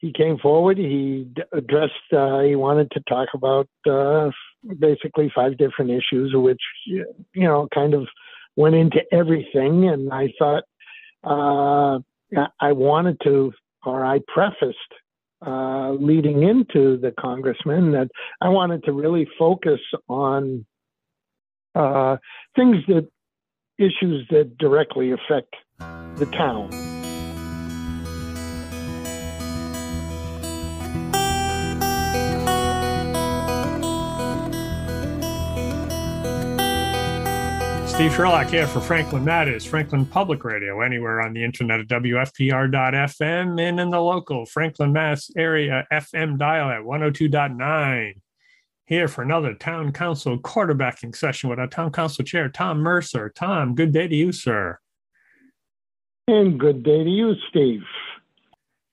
he came forward. He addressed. Uh, he wanted to talk about uh, basically five different issues, which you know kind of went into everything. And I thought uh, I wanted to, or I prefaced uh, leading into the congressman that I wanted to really focus on uh, things that issues that directly affect the town. Steve Sherlock here for Franklin Matters, Franklin Public Radio, anywhere on the internet at WFPR.FM and in the local Franklin, Mass area FM dial at 102.9. Here for another town council quarterbacking session with our town council chair, Tom Mercer. Tom, good day to you, sir. And good day to you, Steve.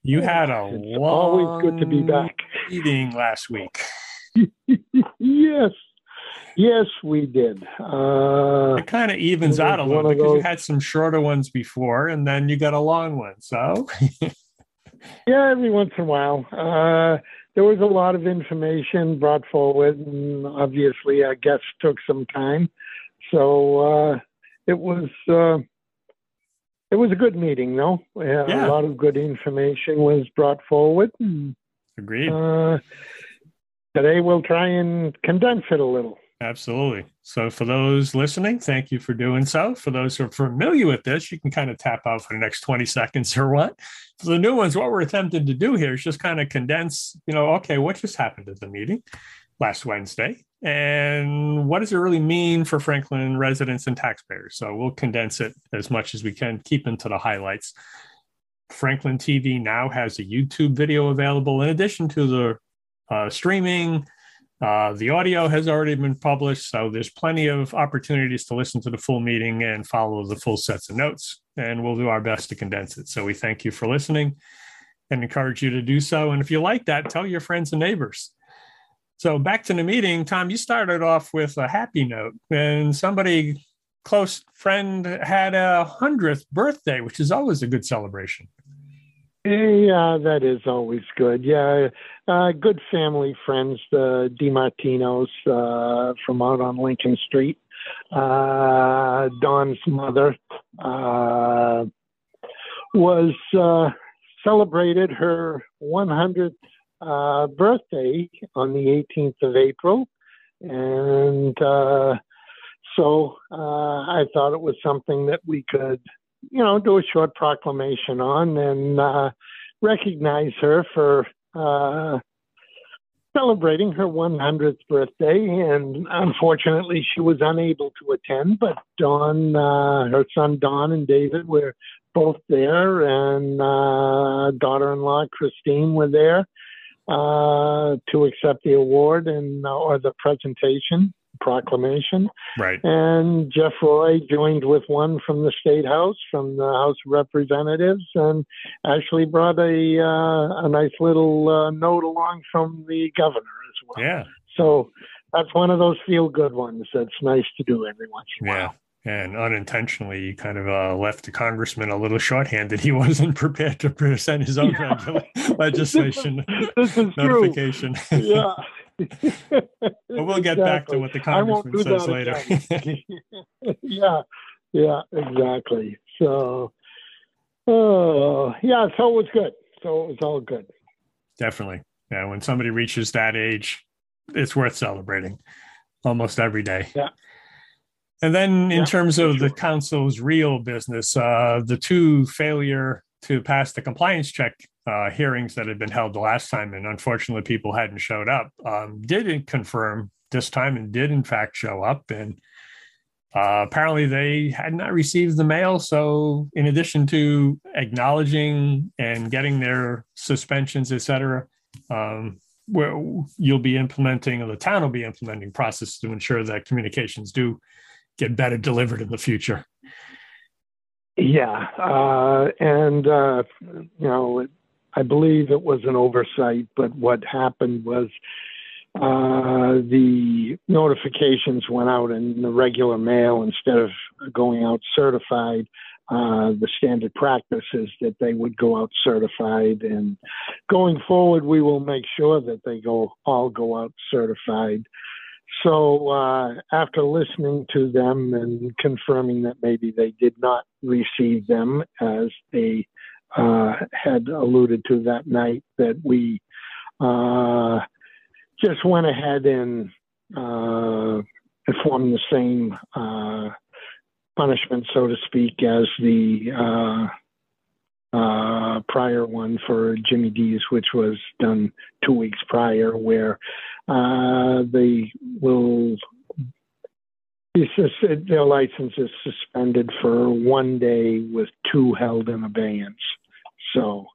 You had a it's always good to be back. Meeting last week. yes, Yes, we did. Uh, it kind of evens out a little because you had some shorter ones before, and then you got a long one. So, yeah, every once in a while, uh, there was a lot of information brought forward, and obviously, our guests took some time. So uh, it was uh, it was a good meeting, though. Yeah. A lot of good information was brought forward. And, Agreed. Uh, today, we'll try and condense it a little. Absolutely. So, for those listening, thank you for doing so. For those who are familiar with this, you can kind of tap out for the next 20 seconds or what. For the new ones, what we're attempting to do here is just kind of condense, you know, okay, what just happened at the meeting last Wednesday? And what does it really mean for Franklin residents and taxpayers? So, we'll condense it as much as we can, keep into the highlights. Franklin TV now has a YouTube video available in addition to the uh, streaming uh, the audio has already been published, so there's plenty of opportunities to listen to the full meeting and follow the full sets of notes. And we'll do our best to condense it. So we thank you for listening and encourage you to do so. And if you like that, tell your friends and neighbors. So back to the meeting, Tom, you started off with a happy note, and somebody close friend had a hundredth birthday, which is always a good celebration. Yeah, that is always good. Yeah, uh, good family friends, the DiMartinos uh, from out on Lincoln Street. Uh, Don's mother uh, was uh, celebrated her 100th uh, birthday on the 18th of April, and uh, so uh, I thought it was something that we could you know, do a short proclamation on and uh, recognize her for uh, celebrating her 100th birthday. And unfortunately, she was unable to attend, but Don, uh, her son Don and David were both there, and uh, daughter in law Christine were there uh, to accept the award and uh, or the presentation proclamation. Right. And Jeff Roy joined with one from the State House, from the House of Representatives, and actually brought a uh, a nice little uh, note along from the governor as well. Yeah. So that's one of those feel good ones that's nice to do every once in a while. yeah. and unintentionally you kind of uh, left the congressman a little shorthanded. He wasn't prepared to present his own yeah. legislation this is, notification. Yeah. but we'll get exactly. back to what the congressman says later. yeah, yeah, exactly. So, oh, yeah, so it was good. So it was all good. Definitely. Yeah, when somebody reaches that age, it's worth celebrating almost every day. Yeah. And then, in yeah, terms of sure. the council's real business, uh, the two failure to pass the compliance check uh, hearings that had been held the last time, and unfortunately, people hadn't showed up, um, did confirm this time and did, in fact, show up. And uh, apparently, they had not received the mail. So, in addition to acknowledging and getting their suspensions, et cetera, um, where you'll be implementing, or the town will be implementing processes to ensure that communications do get better delivered in the future. Yeah, uh, and uh, you know, I believe it was an oversight, but what happened was uh, the notifications went out in the regular mail instead of going out certified. uh, the standard practice is that they would go out certified. And going forward, we will make sure that they go all go out certified. So uh, after listening to them and confirming that maybe they did not receive them as they uh, had alluded to that night, that we uh, just went ahead and uh, informed the same uh, punishment, so to speak, as the uh, prior one for Jimmy D's, which was done two weeks prior, where uh, they will their license is suspended for one day with two held in abeyance. So,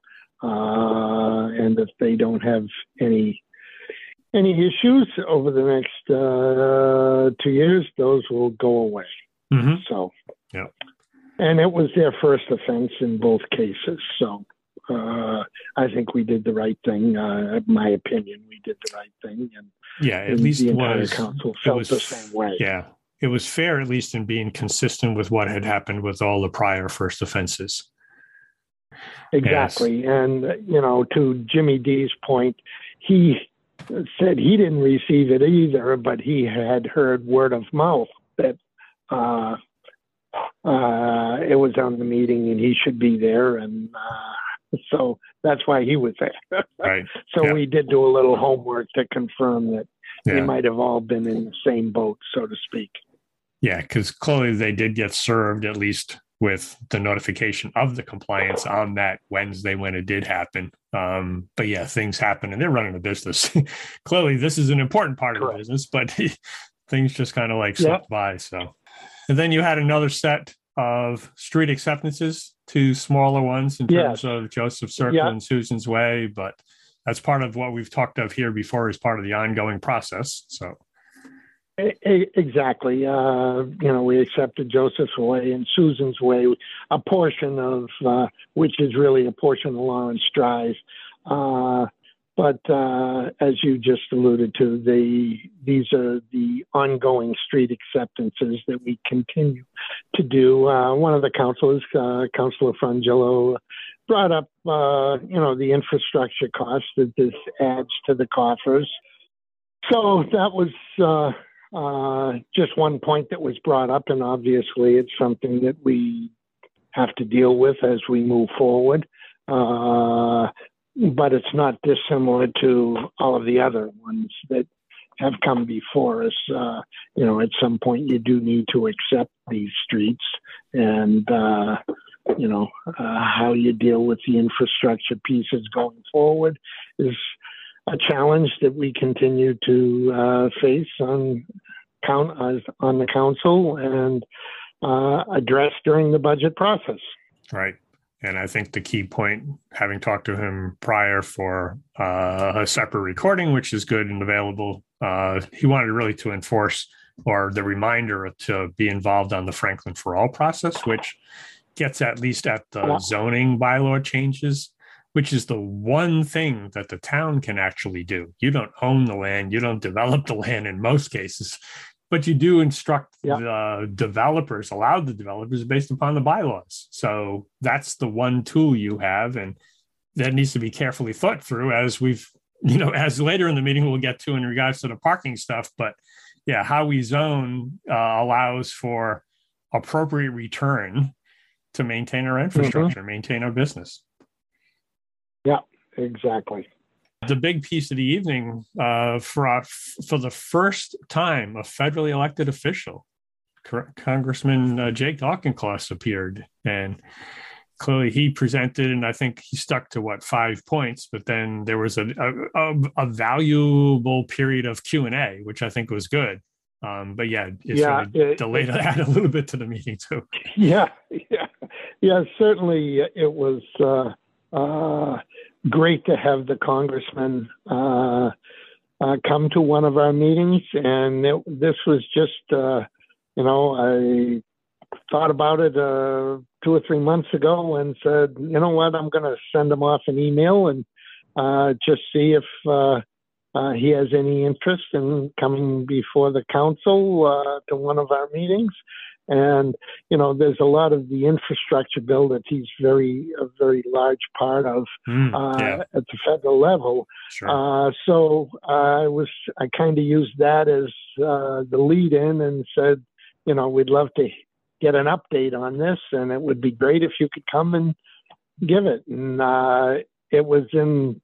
uh, and if they don't have any any issues over the next uh, two years, those will go away. Mm-hmm. So. And it was their first offense in both cases. So, uh, I think we did the right thing. Uh, my opinion, we did the right thing. And yeah, at least the entire was, council felt was, the same way. Yeah, it was fair, at least in being consistent with what had happened with all the prior first offenses. Exactly. Yes. And, you know, to Jimmy D's point, he said he didn't receive it either, but he had heard word of mouth that uh, uh, it was on the meeting and he should be there. And uh, so that's why he was there. right. So yeah. we did do a little homework to confirm that yeah. they might have all been in the same boat, so to speak. Yeah, because clearly they did get served at least with the notification of the compliance on that Wednesday when it did happen. Um, but yeah, things happen and they're running a business. Clearly, this is an important part Correct. of the business, but things just kind of like slipped by. So, and then you had another set of street acceptances, two smaller ones in terms of Joseph Circle and Susan's Way, but that's part of what we've talked of here before as part of the ongoing process. So, Exactly. Uh, you know, we accepted Joseph's Way and Susan's Way, a portion of uh, which is really a portion of Lawrence Drive. Uh, but uh, as you just alluded to, the these are the ongoing street acceptances that we continue to do. Uh, one of the councilors, uh, Councilor Frongillo, brought up, you know, the infrastructure costs that this adds to the coffers. So that was uh, just one point that was brought up, and obviously it's something that we have to deal with as we move forward. Uh, but it's not dissimilar to all of the other ones that have come before us. Uh, you know, at some point you do need to accept these streets, and uh, you know uh, how you deal with the infrastructure pieces going forward is a challenge that we continue to uh, face on count on the council and uh, address during the budget process. Right. And I think the key point, having talked to him prior for uh, a separate recording, which is good and available, uh, he wanted really to enforce or the reminder to be involved on the Franklin for All process, which gets at least at the zoning bylaw changes which is the one thing that the town can actually do. You don't own the land, you don't develop the land in most cases, but you do instruct yeah. the developers, allow the developers based upon the bylaws. So that's the one tool you have, and that needs to be carefully thought through as we've, you know, as later in the meeting we'll get to in regards to the parking stuff. But yeah, how we zone uh, allows for appropriate return to maintain our infrastructure, mm-hmm. maintain our business. Yeah, exactly. The big piece of the evening uh, for uh, for the first time, a federally elected official, Congressman uh, Jake Auchincloss appeared, and clearly he presented, and I think he stuck to what five points. But then there was a a, a valuable period of Q and A, which I think was good. Um, but yeah, it yeah, of it, delayed that a little bit to the meeting too. Yeah, yeah, yeah. Certainly, it was. Uh, uh, great to have the congressman uh, uh, come to one of our meetings. And it, this was just, uh, you know, I thought about it uh, two or three months ago and said, you know what, I'm going to send him off an email and uh, just see if uh, he has any interest in coming before the council uh, to one of our meetings. And you know, there's a lot of the infrastructure bill that he's very a very large part of Mm, uh, yeah, at the federal level. sure. Uh, so I was I kind of used that as uh, the lead in and said, you know, we'd love to get an update on this, and it would be great if you could come and give it. And uh, it was in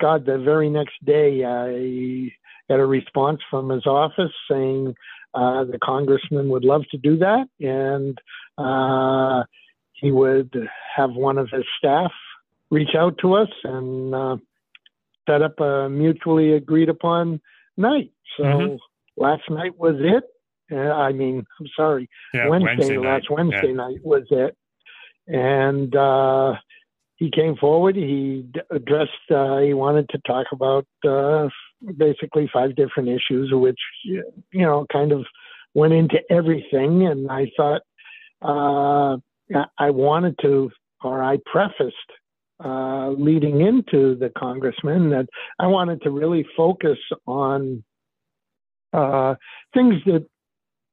God the very next day. I got a response from his office saying uh, the congressman would love to do that, and uh, he would have one of his staff reach out to us and uh, set up a mutually agreed upon night. So Mhm. last night was it. Uh, I mean, I'm sorry, yeah, Wednesday, night. last Wednesday Yeah. night was it. And uh, he came forward. He d- addressed. Uh, he wanted to talk about uh, basically five different issues, which you know kind of went into everything. And I thought uh, I- wanted to, or I prefaced uh, leading into the congressman that I wanted to really focus on uh, things that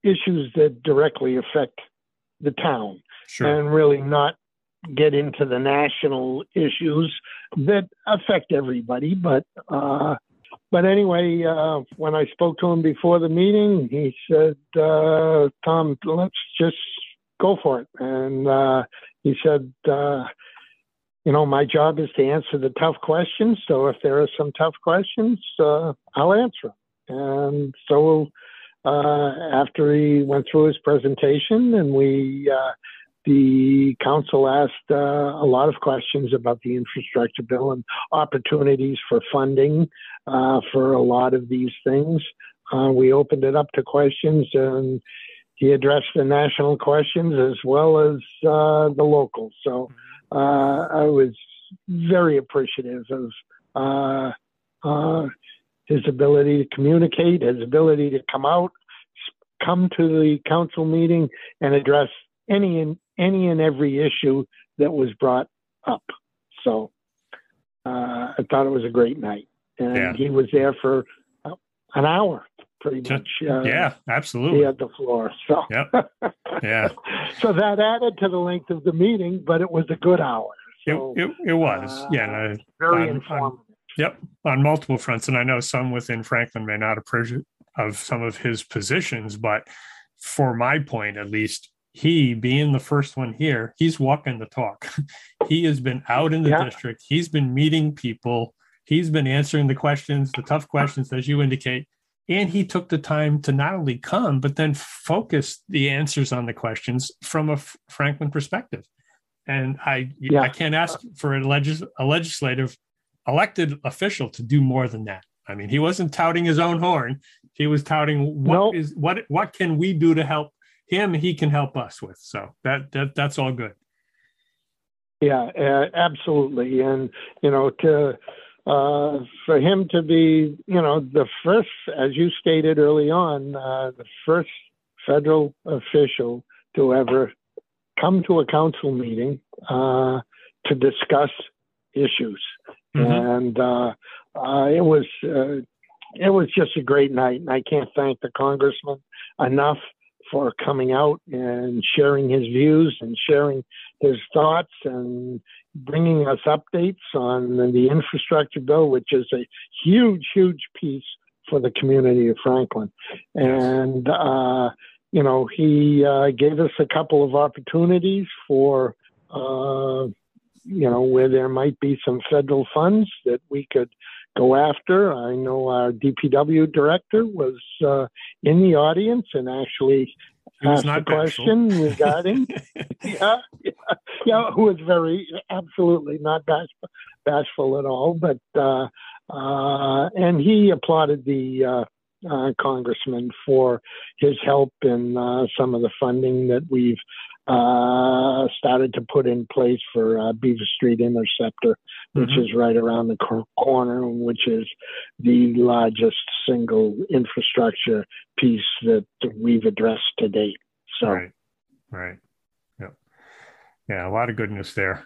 issues that directly affect the town Sure. and really not get into the national issues that affect everybody. But uh, but anyway, uh, when I spoke to him before the meeting, he said, uh, "Tom, let's just go for it." And uh, he said, uh, "You know, my job is to answer the tough questions. So if there are some tough questions, uh, I'll answer them." And so uh, after he went through his presentation and we the council asked uh, a lot of questions about the infrastructure bill and opportunities for funding uh, for a lot of these things. Uh, we opened it up to questions and he addressed the national questions as well as uh, the local. So uh, I was very appreciative of uh, his ability to communicate, his ability to come out, come to the council meeting and address any and any and every issue that was brought up. So uh, I thought it was a great night, and Yeah. he was there for uh, an hour, pretty much. Uh, yeah, absolutely. he had the floor. So Yep. Yeah. so that added to the length of the meeting, but it was a good hour. It, So it, it was. yeah. and I- very I'm- informative. Yep, on multiple fronts, and I know some within Franklin may not appreciate of some of his positions, but for my point, at least, he being the first one here, he's walking the talk. he has been out in the Yeah. district. He's been meeting people. He's been answering the questions, the tough questions, as you indicate. And he took the time to not only come, but then focus the answers on the questions from a F- Franklin perspective. And I, Yeah. I can't ask for a, legis- a legislative elected official to do more than that. I mean, he wasn't touting his own horn. He was touting what Nope. is what what can we do to help him? He can help us with. So that that that's all good. Yeah, uh, absolutely. And, you know, to, uh, for him to be, you know, the first, as you stated early on, uh, the first federal official to ever come to a council meeting uh, to discuss issues. Mhm. And uh, uh, it was uh, it was just a great night, and I can't thank the congressman enough for coming out and sharing his views and sharing his thoughts and bringing us updates on the infrastructure bill, which is a huge, huge piece for the community of Franklin. And, uh, you know, he uh, gave us a couple of opportunities for, uh, you know, where there might be some federal funds that we could go after. I know our DPW director was uh, in the audience and actually asked a not bashful. question regarding yeah, yeah, yeah, who was very absolutely not bashful, bashful at all, but uh, uh, and he applauded the uh, congressman for his help in uh, some of the funding that we've uh, started to put in place for uh, Beaver Street Interceptor, which Mhm. is right around the cor- corner, which is the largest single infrastructure piece that we've addressed to date. So. Right. Right. Yep. Yeah, a lot of goodness there.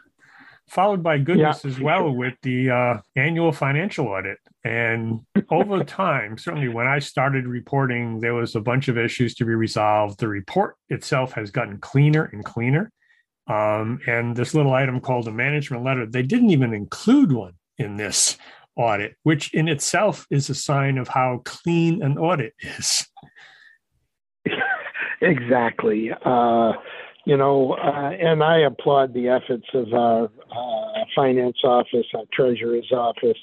Followed by goodness yeah. as well with the uh, annual financial audit. And over time, certainly when I started reporting, there was a bunch of issues to be resolved. The report itself has gotten cleaner and cleaner. Um, and this little item called a management letter, they didn't even include one in this audit, which in itself is a sign of how clean an audit is. exactly. Uh, you know, uh, and I applaud the efforts of our uh, finance office, our treasurer's office,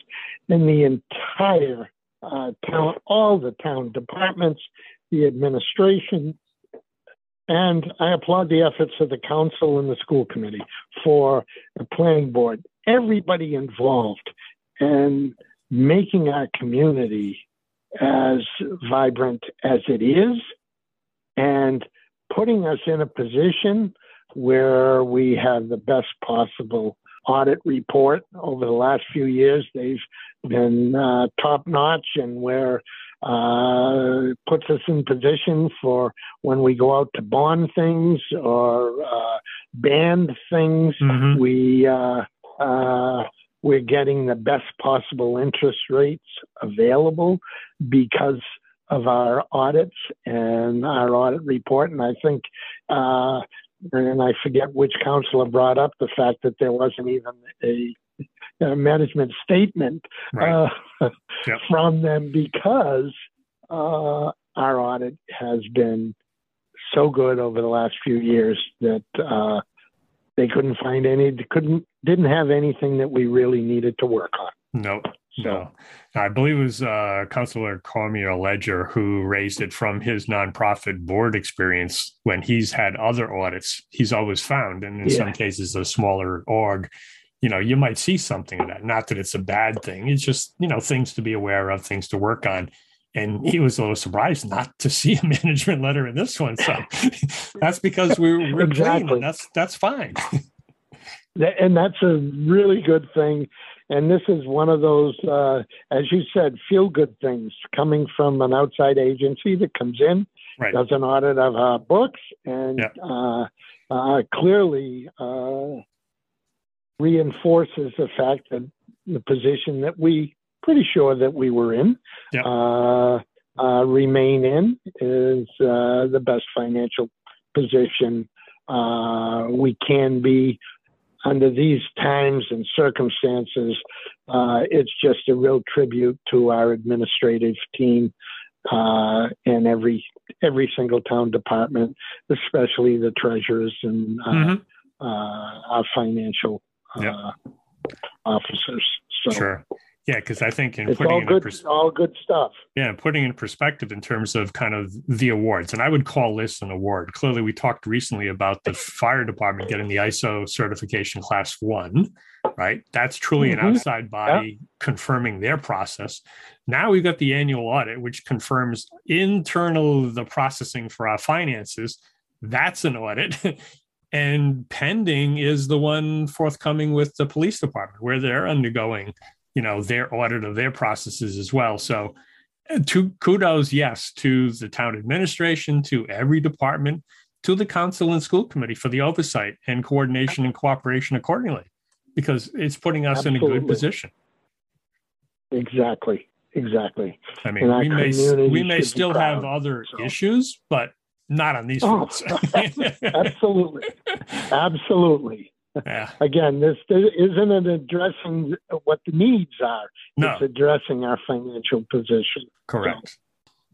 and the entire uh, town, all the town departments, the administration, and I applaud the efforts of the council and the school committee for the planning board, everybody involved, and making our community as vibrant as it is, and putting us in a position where we have the best possible audit report over the last few years. They've been uh, top notch and where uh, puts us in position for when we go out to bond things or uh, BAN things. Mm-hmm. We uh, uh, we're getting the best possible interest rates available because of our audits and our audit report. And I think, uh, and I forget which counselor brought up the fact that there wasn't even a, a management statement right. uh, yep. from them because uh, our audit has been so good over the last few years that uh, they couldn't find any, couldn't, didn't have anything that we really needed to work on. Nope. So no. I believe it was uh, Councilor Cormier Leger who raised it from his nonprofit board experience when he's had other audits. He's always found, and in yeah. some cases, a smaller org, you know, you might see something of that. Not that it's a bad thing. It's just, you know, things to be aware of, things to work on. And he was a little surprised not to see a management letter in this one. So that's because we're, we're exactly. clean. that's that's fine. and that's a really good thing and this is one of those, uh, as you said, feel good things coming from an outside agency that comes in, right. does an audit of our books, and yeah. uh, uh, clearly uh, reinforces the fact that the position that we pretty sure that we were in yeah. Uh, uh, remain in is the best financial position we can be under these times and circumstances, uh, it's just a real tribute to our administrative team uh, and every every single town department, especially the treasurers and uh, mm-hmm. Uh, our financial yep. Uh, officers. So, sure. Yeah, because I think in it's putting all in good, pers- all good stuff. Yeah, putting in perspective in terms of kind of the awards, and I would call this an award. Clearly, we talked recently about the fire department getting the ISO certification class one, right? That's truly mm-hmm. an outside body yeah. confirming their process. Now we've got the annual audit, which confirms internal the processing for our finances. That's an audit. and pending is the one forthcoming with the police department, where they're undergoing you know their audit of their processes as well. So uh, to kudos yes to the town administration to every department to the council and school committee for the oversight and coordination and cooperation accordingly because it's putting us Absolutely. in a good position. Exactly exactly. I mean we may we may still have other so. issues but not on these oh, absolutely. Absolutely yeah. Again, this, isn't an addressing what the needs are. No. It's addressing our financial position. Correct. So.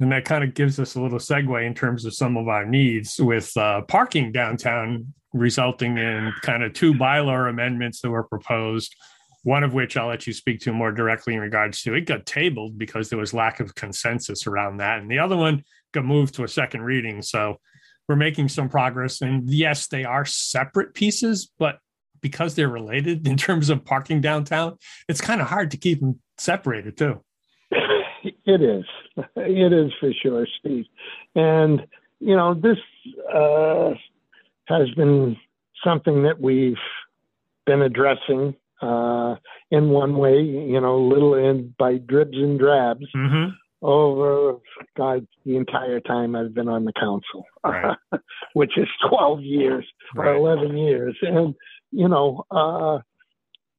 And that kind of gives us a little segue in terms of some of our needs with uh, parking downtown, resulting in kind of two bylaw amendments that were proposed. One of which I'll let you speak to more directly in regards to it got tabled because there was lack of consensus around that, and the other one got moved to a second reading. So we're making some progress. And yes, they are separate pieces, but because they're related in terms of parking downtown, it's kind of hard to keep them separated too. It is. It is for sure, Steve. And, you know, this uh, has been something that we've been addressing uh, in one way, you know, little and by dribs and drabs mm-hmm. over God, the entire time I've been on the council, right. which is 12 years right. or 11 years. And, you know, uh,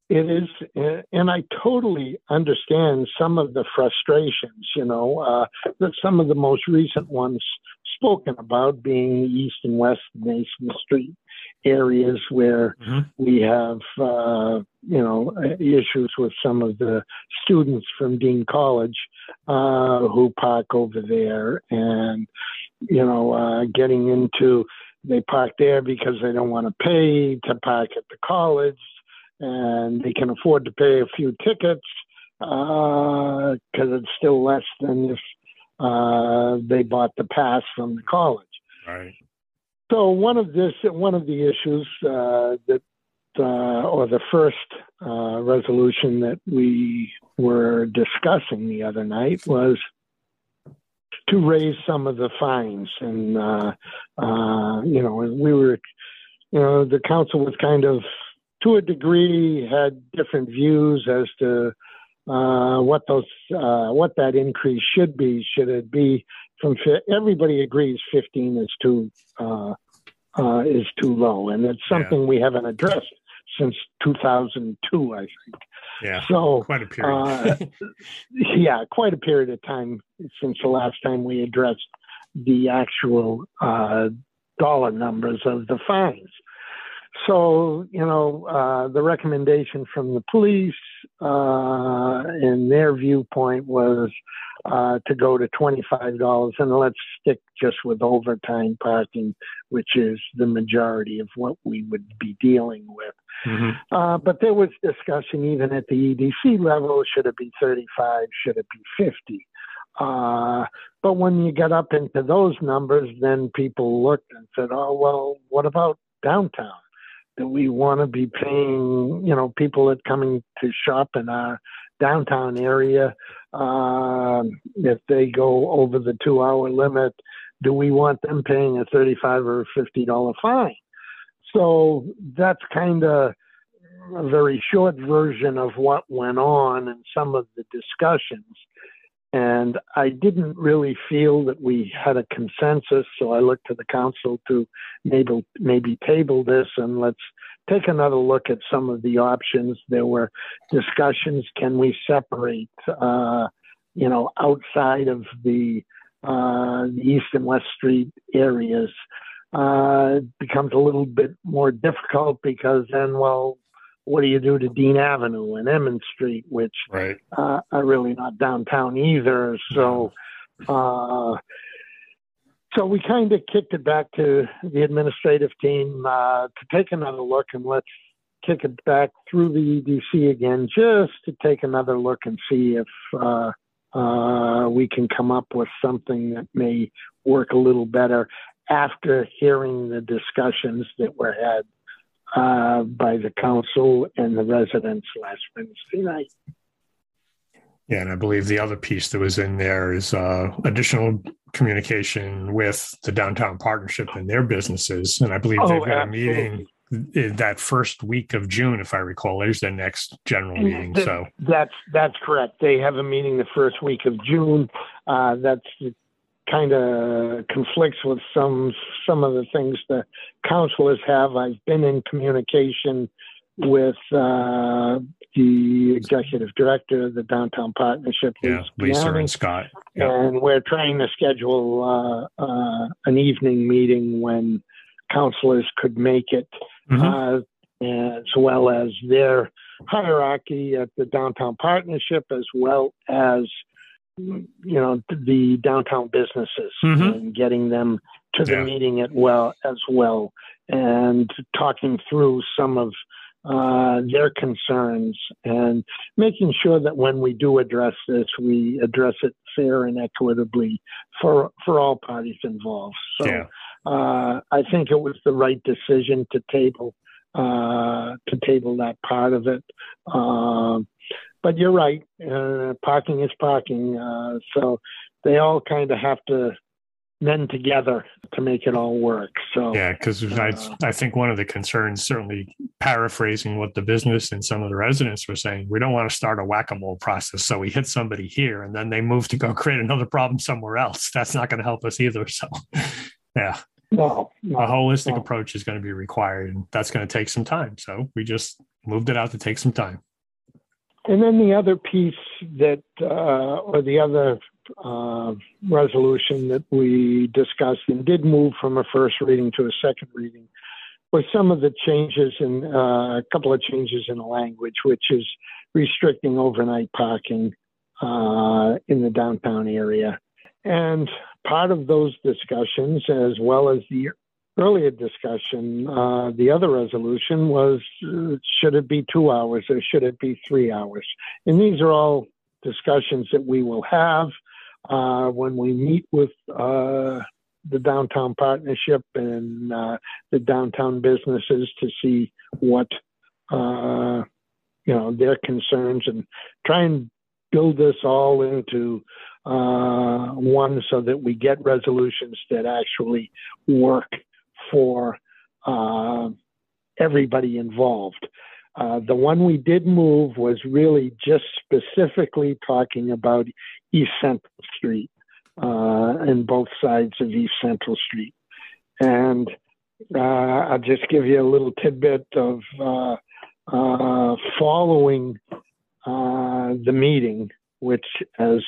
it is, and I totally understand some of the frustrations. You know, uh, that some of the most recent ones spoken about being the east and west Mason Street areas where mm-hmm. we have, uh, you know, issues with some of the students from Dean College uh, who park over there, and you know, uh, getting into they park there because they don't want to pay to park at the college and they can afford to pay a few tickets because uh, it's still less than if uh, they bought the pass from the college. Right. So one of this, one of the issues uh, that, uh, or the first uh, resolution that we were discussing the other night was to raise some of the fines, and uh, uh, you know, we were, you know, the council was kind of to a degree, had different views as to uh, what those uh, what that increase should be. Should it be from everybody agrees 15 is too uh, uh, is too low, and it's something yeah. we haven't addressed since 2002, I think. Yeah. So quite a period. uh, yeah, quite a period of time since the last time we addressed the actual uh, dollar numbers of the fines. So, you know, uh, the recommendation from the police uh, in their viewpoint was uh, to go to $25 and let's stick just with overtime parking, which is the majority of what we would be dealing with. Mm-hmm. Uh, but there was discussion even at the EDC level should it be 35, should it be 50? Uh, but when you get up into those numbers, then people looked and said, oh, well, what about downtown? Do we want to be paying, you know, people that coming to shop in our downtown area, uh, if they go over the two hour limit, do we want them paying a 35 or 50 dollar fine? So that's kind of a very short version of what went on in some of the discussions. And I didn't really feel that we had a consensus, so I looked to the council to maybe maybe table this and let's take another look at some of the options. There were discussions: can we separate, uh, you know, outside of the, uh, the East and West Street areas? Uh, it becomes a little bit more difficult because then, well, what do you do to Dean Avenue and Emmons Street, which right. uh, are really not downtown either. So, uh, so we kind of kicked it back to the administrative team uh, to take another look and let's kick it back through the EDC again, just to take another look and see if uh, uh, we can come up with something that may work a little better after hearing the discussions that were had uh, by the council and the residents last Wednesday night. Yeah, and I believe the other piece that was in there is uh, additional communication with the downtown partnership and their businesses. And I believe oh, they've got absolutely. a meeting that first week of June, if I recall. There's their next general meeting. So that's that's correct. They have a meeting the first week of June. Uh, that's kind of conflicts with some some of the things the councilors have. I've been in communication with uh, the executive director of the downtown partnership, yeah, Lisa and Scott, yep. and we're trying to schedule uh, uh, an evening meeting when councilors could make it, mm-hmm. Uh, as well as their hierarchy at the downtown partnership, as well as you know the downtown businesses mm-hmm. and getting them to the yeah. meeting at well as well and talking through some of uh, their concerns and making sure that when we do address this, we address it fair and equitably for for all parties involved. So yeah. uh, I think it was the right decision to table uh, to table that part of it. But you're right. Uh, parking is parking. Uh, so they all kind of have to mend together to make it all work. So yeah, because uh, I I think one of the concerns, certainly paraphrasing what the business and some of the residents were saying, we don't want to start a whack a mole process. So we hit somebody here, and then they move to go create another problem somewhere else. That's not going to help us either. So yeah. No, no, a holistic no. approach is going to be required, and that's going to take some time. So we just moved it out to take some time. And then the other piece that, uh, or the other uh, resolution that we discussed and did move from a first reading to a second reading was some of the changes in uh, a couple of changes in the language, which is restricting overnight parking uh, in the downtown area. And part of those discussions, as well as the earlier discussion, uh, the other resolution was uh, should it be two hours or should it be three hours? And these are all discussions that we will have uh, when we meet with uh, the downtown partnership and uh, the downtown businesses to see what you know their concerns and try and build this all into one so that we get resolutions that actually work for uh, everybody involved. Uh, the one we did move was really just specifically talking about East Central Street uh, and both sides of East Central Street. And uh, I'll just give you a little tidbit of uh, uh, following the meeting, which, as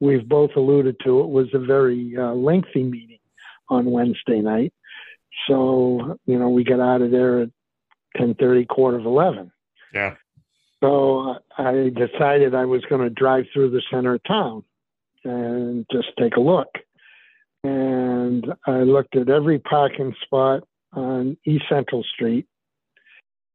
we've both alluded to, it was a very lengthy meeting on Wednesday night. So, you know, we got out of there at 10:30, quarter of 11. Yeah. So I decided I was going to drive through the center of town and just take a look. And I looked at every parking spot on East Central Street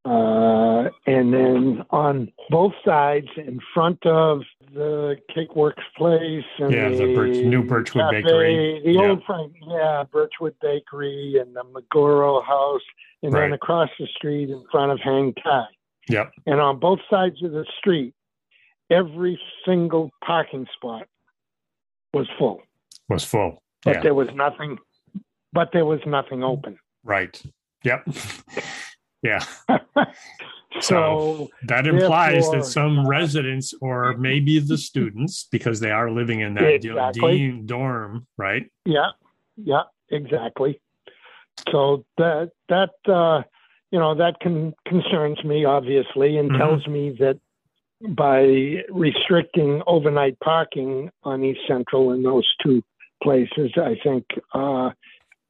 uh, and then on both sides, in front of the Cakeworks Place and yeah, the, the Birch, new Birchwood cafe, Bakery, the yeah. old Frank, yeah, Birchwood Bakery, and the Maguro House, and right. then across the street in front of Hang Tai. Yep. And on both sides of the street, every single parking spot was full. Was full. But yeah. there was nothing. But there was nothing open. Right. Yep. Yeah. so, that implies that some residents or maybe the students, because they are living in that exactly. dorm, right? Yeah. Yeah, exactly. So that that uh, you know that can concerns me obviously and mm-hmm. tells me that by restricting overnight parking on East Central in those two places, I think uh,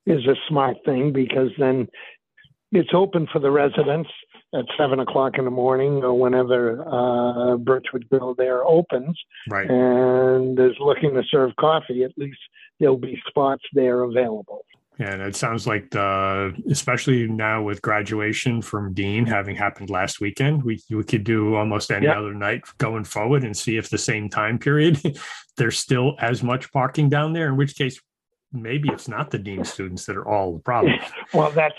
is a smart thing because then it's open for the residents at seven o'clock in the morning or whenever uh, Birchwood Grill there opens, right. and is looking to serve coffee. At least there'll be spots there available. And it sounds like the, especially now with graduation from Dean having happened last weekend, we we could do almost any yep. other night going forward and see if the same time period there's still as much parking down there. In which case, maybe it's not the Dean students that are all the problem. well, that's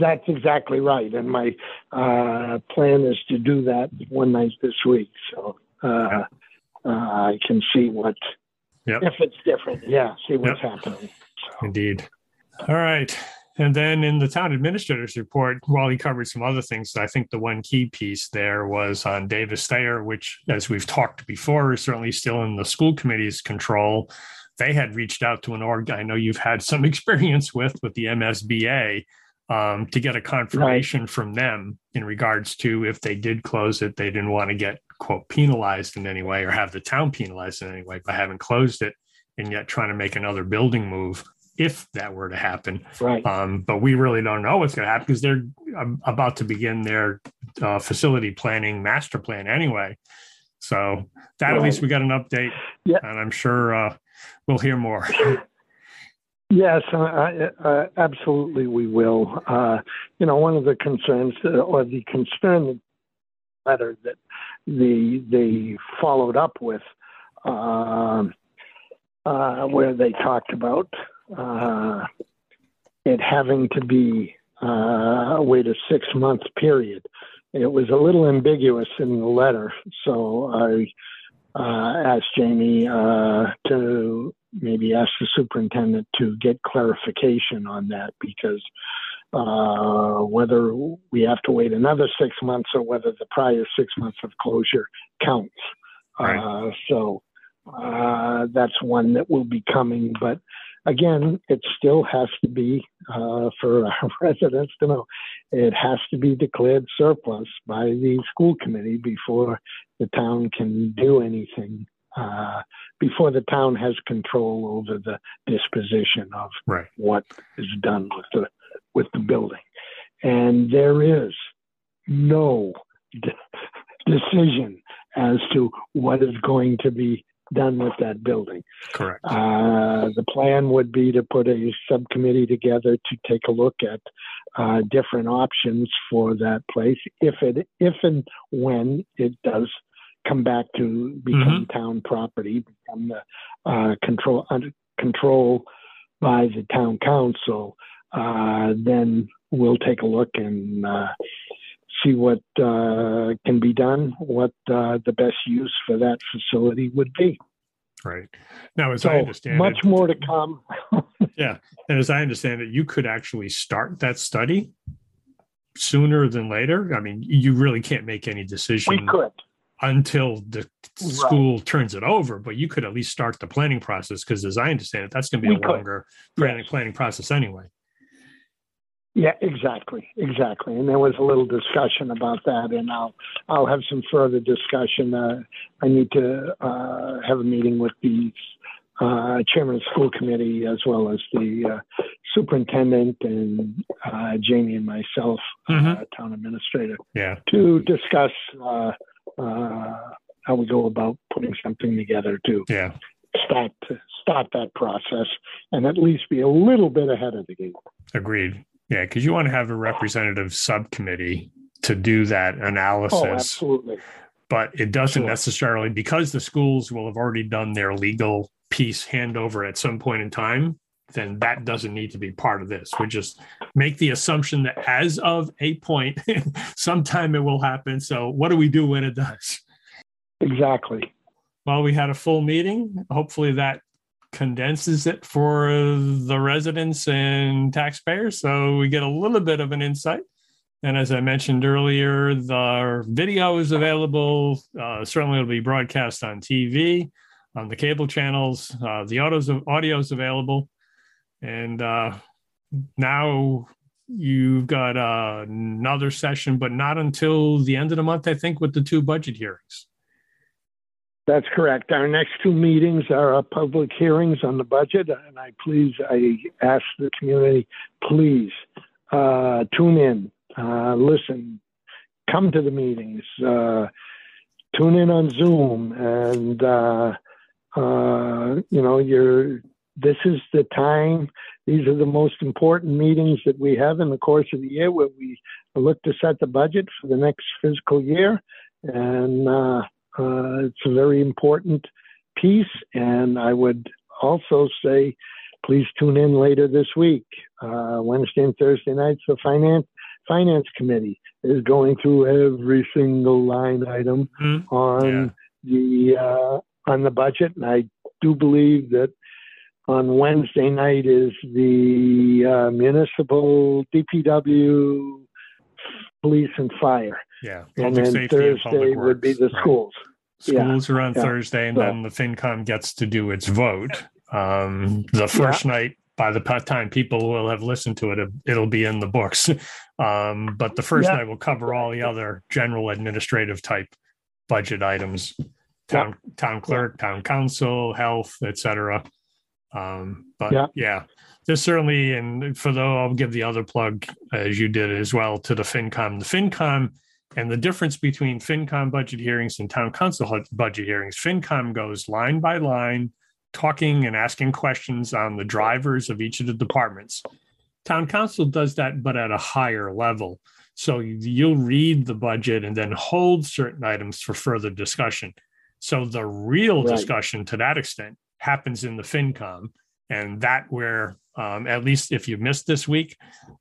that's exactly right. And my uh, plan is to do that one night this week. So uh, uh, I can see what, yep. if it's different. Yeah, see what's yep. happening. So. Indeed. All right. And then in the town administrator's report, while he covered some other things, I think the one key piece there was on Davis Thayer, which, as we've talked before, is certainly still in the school committee's control. They had reached out to an org I know you've had some experience with, with the MSBA, um, to get a confirmation right. from them in regards to if they did close it, they didn't want to get quote penalized in any way or have the town penalized in any way by having closed it and yet trying to make another building move if that were to happen. Right. Um, but we really don't know what's going to happen because they're um, about to begin their uh, facility planning master plan anyway. So that right. at least we got an update, yeah. and I'm sure uh, we'll hear more. Yes, uh, uh, absolutely, we will. Uh, you know, one of the concerns uh, or the concern letter that the they followed up with, um, uh, where they talked about uh, it having to be uh, wait a six month period. It was a little ambiguous in the letter, so I asked Jamie to maybe ask the superintendent to get clarification on that because uh, whether we have to wait another six months or whether the prior six months of closure counts. Right. Uh, so uh, that's one that will be coming. But again, it still has to be uh, for our residents to know. it has to be declared surplus by the school committee before the town can do anything. Uh, before the town has control over the disposition of Right. what is done with the with the building, and there is no d- decision as to what is going to be done with that building. Correct. Uh, the plan would be to put a subcommittee together to take a look at uh, different options for that place if it if and when it does come back to become town property, become the uh, control under control by the town council. Uh, then we'll take a look and uh, see what uh, can be done, what uh, the best use for that facility would be. Right. Now, as So I understand much it, more to come. Yeah, and as I understand it, you could actually start that study sooner than later. I mean, you really can't make any decision. We could. Until the Right. school turns it over, but you could at least start the planning process because, as I understand it, that's going to be We a could. longer planning Yes. planning process anyway. Yeah, exactly, exactly. And there was a little discussion about that, and I'll I'll have some further discussion. Uh, I need to uh, have a meeting with the uh, chairman of the school committee as well as the uh, superintendent and uh, Jamie and myself, uh, Mhm. town administrator, Yeah. to discuss uh, how we go about putting something together to Yeah. start to start that process and at least be a little bit ahead of the game. Agreed. Yeah, because you want to have a representative subcommittee to do that Oh, analysis, absolutely. but it doesn't Sure. necessarily because the schools will have already done their legal piece handover at some point in time. Then that doesn't need to be part of this. We just make the assumption that as of a point, sometime it will happen. So, what do we do when it does? Exactly. Well, we had a full meeting. Hopefully, that condenses it for the residents and taxpayers. So we get a little bit of an insight. And as I mentioned earlier, the video is available. Uh, certainly, it'll be broadcast on TV, on the cable channels. Uh, the autos, audio is available. And uh, now you've got uh, another session, but not until the end of the month, I think, with the two budget hearings. That's correct. Our next two meetings are our public hearings on the budget, and I please, I ask the community, please uh, tune in, uh, listen, come to the meetings, uh, tune in on Zoom, and uh, uh, you know, you're. This is the time. These are the most important meetings that we have in the course of the year, where we look to set the budget for the next fiscal year, and. Uh, uh, it's a very important piece, and I would also say, please tune in later this week, uh, Wednesday and Thursday nights. The finance finance committee is going through every single line item Mhm. on the uh, on the budget, and I do believe that on Wednesday night is the uh, municipal DPW, police, and fire, Yeah. and public then safety and Thursday would be the Right. schools. Yeah, Schools are on yeah. Thursday, and So- then the FinCom gets to do its vote. Um, the first night, by the time people will have listened to it, it- it'll be in the books. Um, but the first Yeah. night will cover all the other general administrative type budget items, town town clerk, town council, health, etc. Um, but Yeah. yeah, there's certainly, and for though I'll give the other plug as you did as well to the FinCom. The FinCom and the difference between FinCom budget hearings and town council budget hearings, FinCom goes line by line, talking and asking questions on the drivers of each of the departments. Town council does that, but at a higher level. So you'll read the budget and then hold certain items for further discussion. So the real Right. discussion to that extent happens in the FinCom. And that where, um, at least if you missed this week,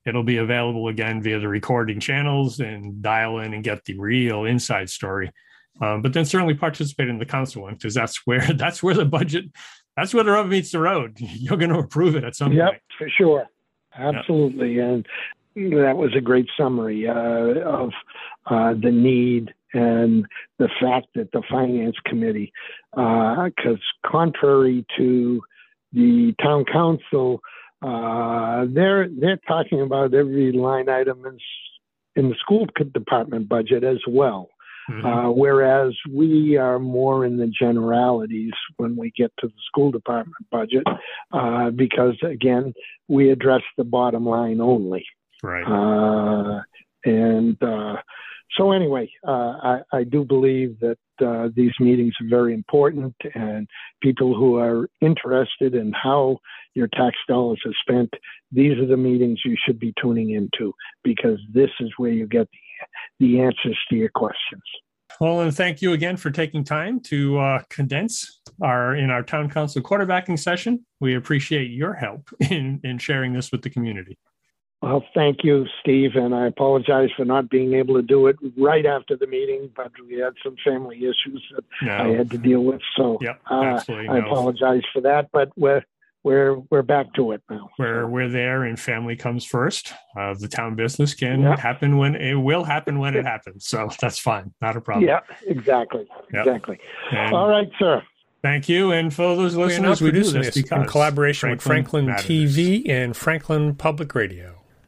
it'll be available again via the recording channels and dial in and get the real inside story. Um, but then certainly participate in the council one because that's where that's where the budget that's where the rubber meets the road. You're going to approve it at some Yep, point. for sure. Absolutely. And that was a great summary uh, of uh, the need and the fact that the finance committee, because contrary to the town council, uh, they're they're talking about every line item and in the school department budget as well. Mm-hmm. Uh, whereas we are more in the generalities when we get to the school department budget, uh, because again, we address the bottom line only. Right. Uh, and uh, so, anyway, uh, I, I, do believe that uh, these meetings are very important, and people who are interested in how your tax dollars are spent, these are the meetings you should be tuning into because this is where you get the, the answers to your questions. Well, and thank you again for taking time to uh, condense our in our town council quarterbacking session. We appreciate your help in in sharing this with the community. Well, thank you, Steve, and I apologize for not being able to do it right after the meeting, but we had some family issues that no. I had to deal with. So yep, uh, I no. apologize for that, but we're we're we're back to it now. We're we're there, and family comes first. Uh, the town business can yep. happen when it will happen when it happens. So that's fine, not a problem. Yeah, exactly, yep. exactly. And All right, sir. Thank you. And for those listeners, we, we do this in collaboration Franklin with Franklin matters. TV and Franklin Public Radio.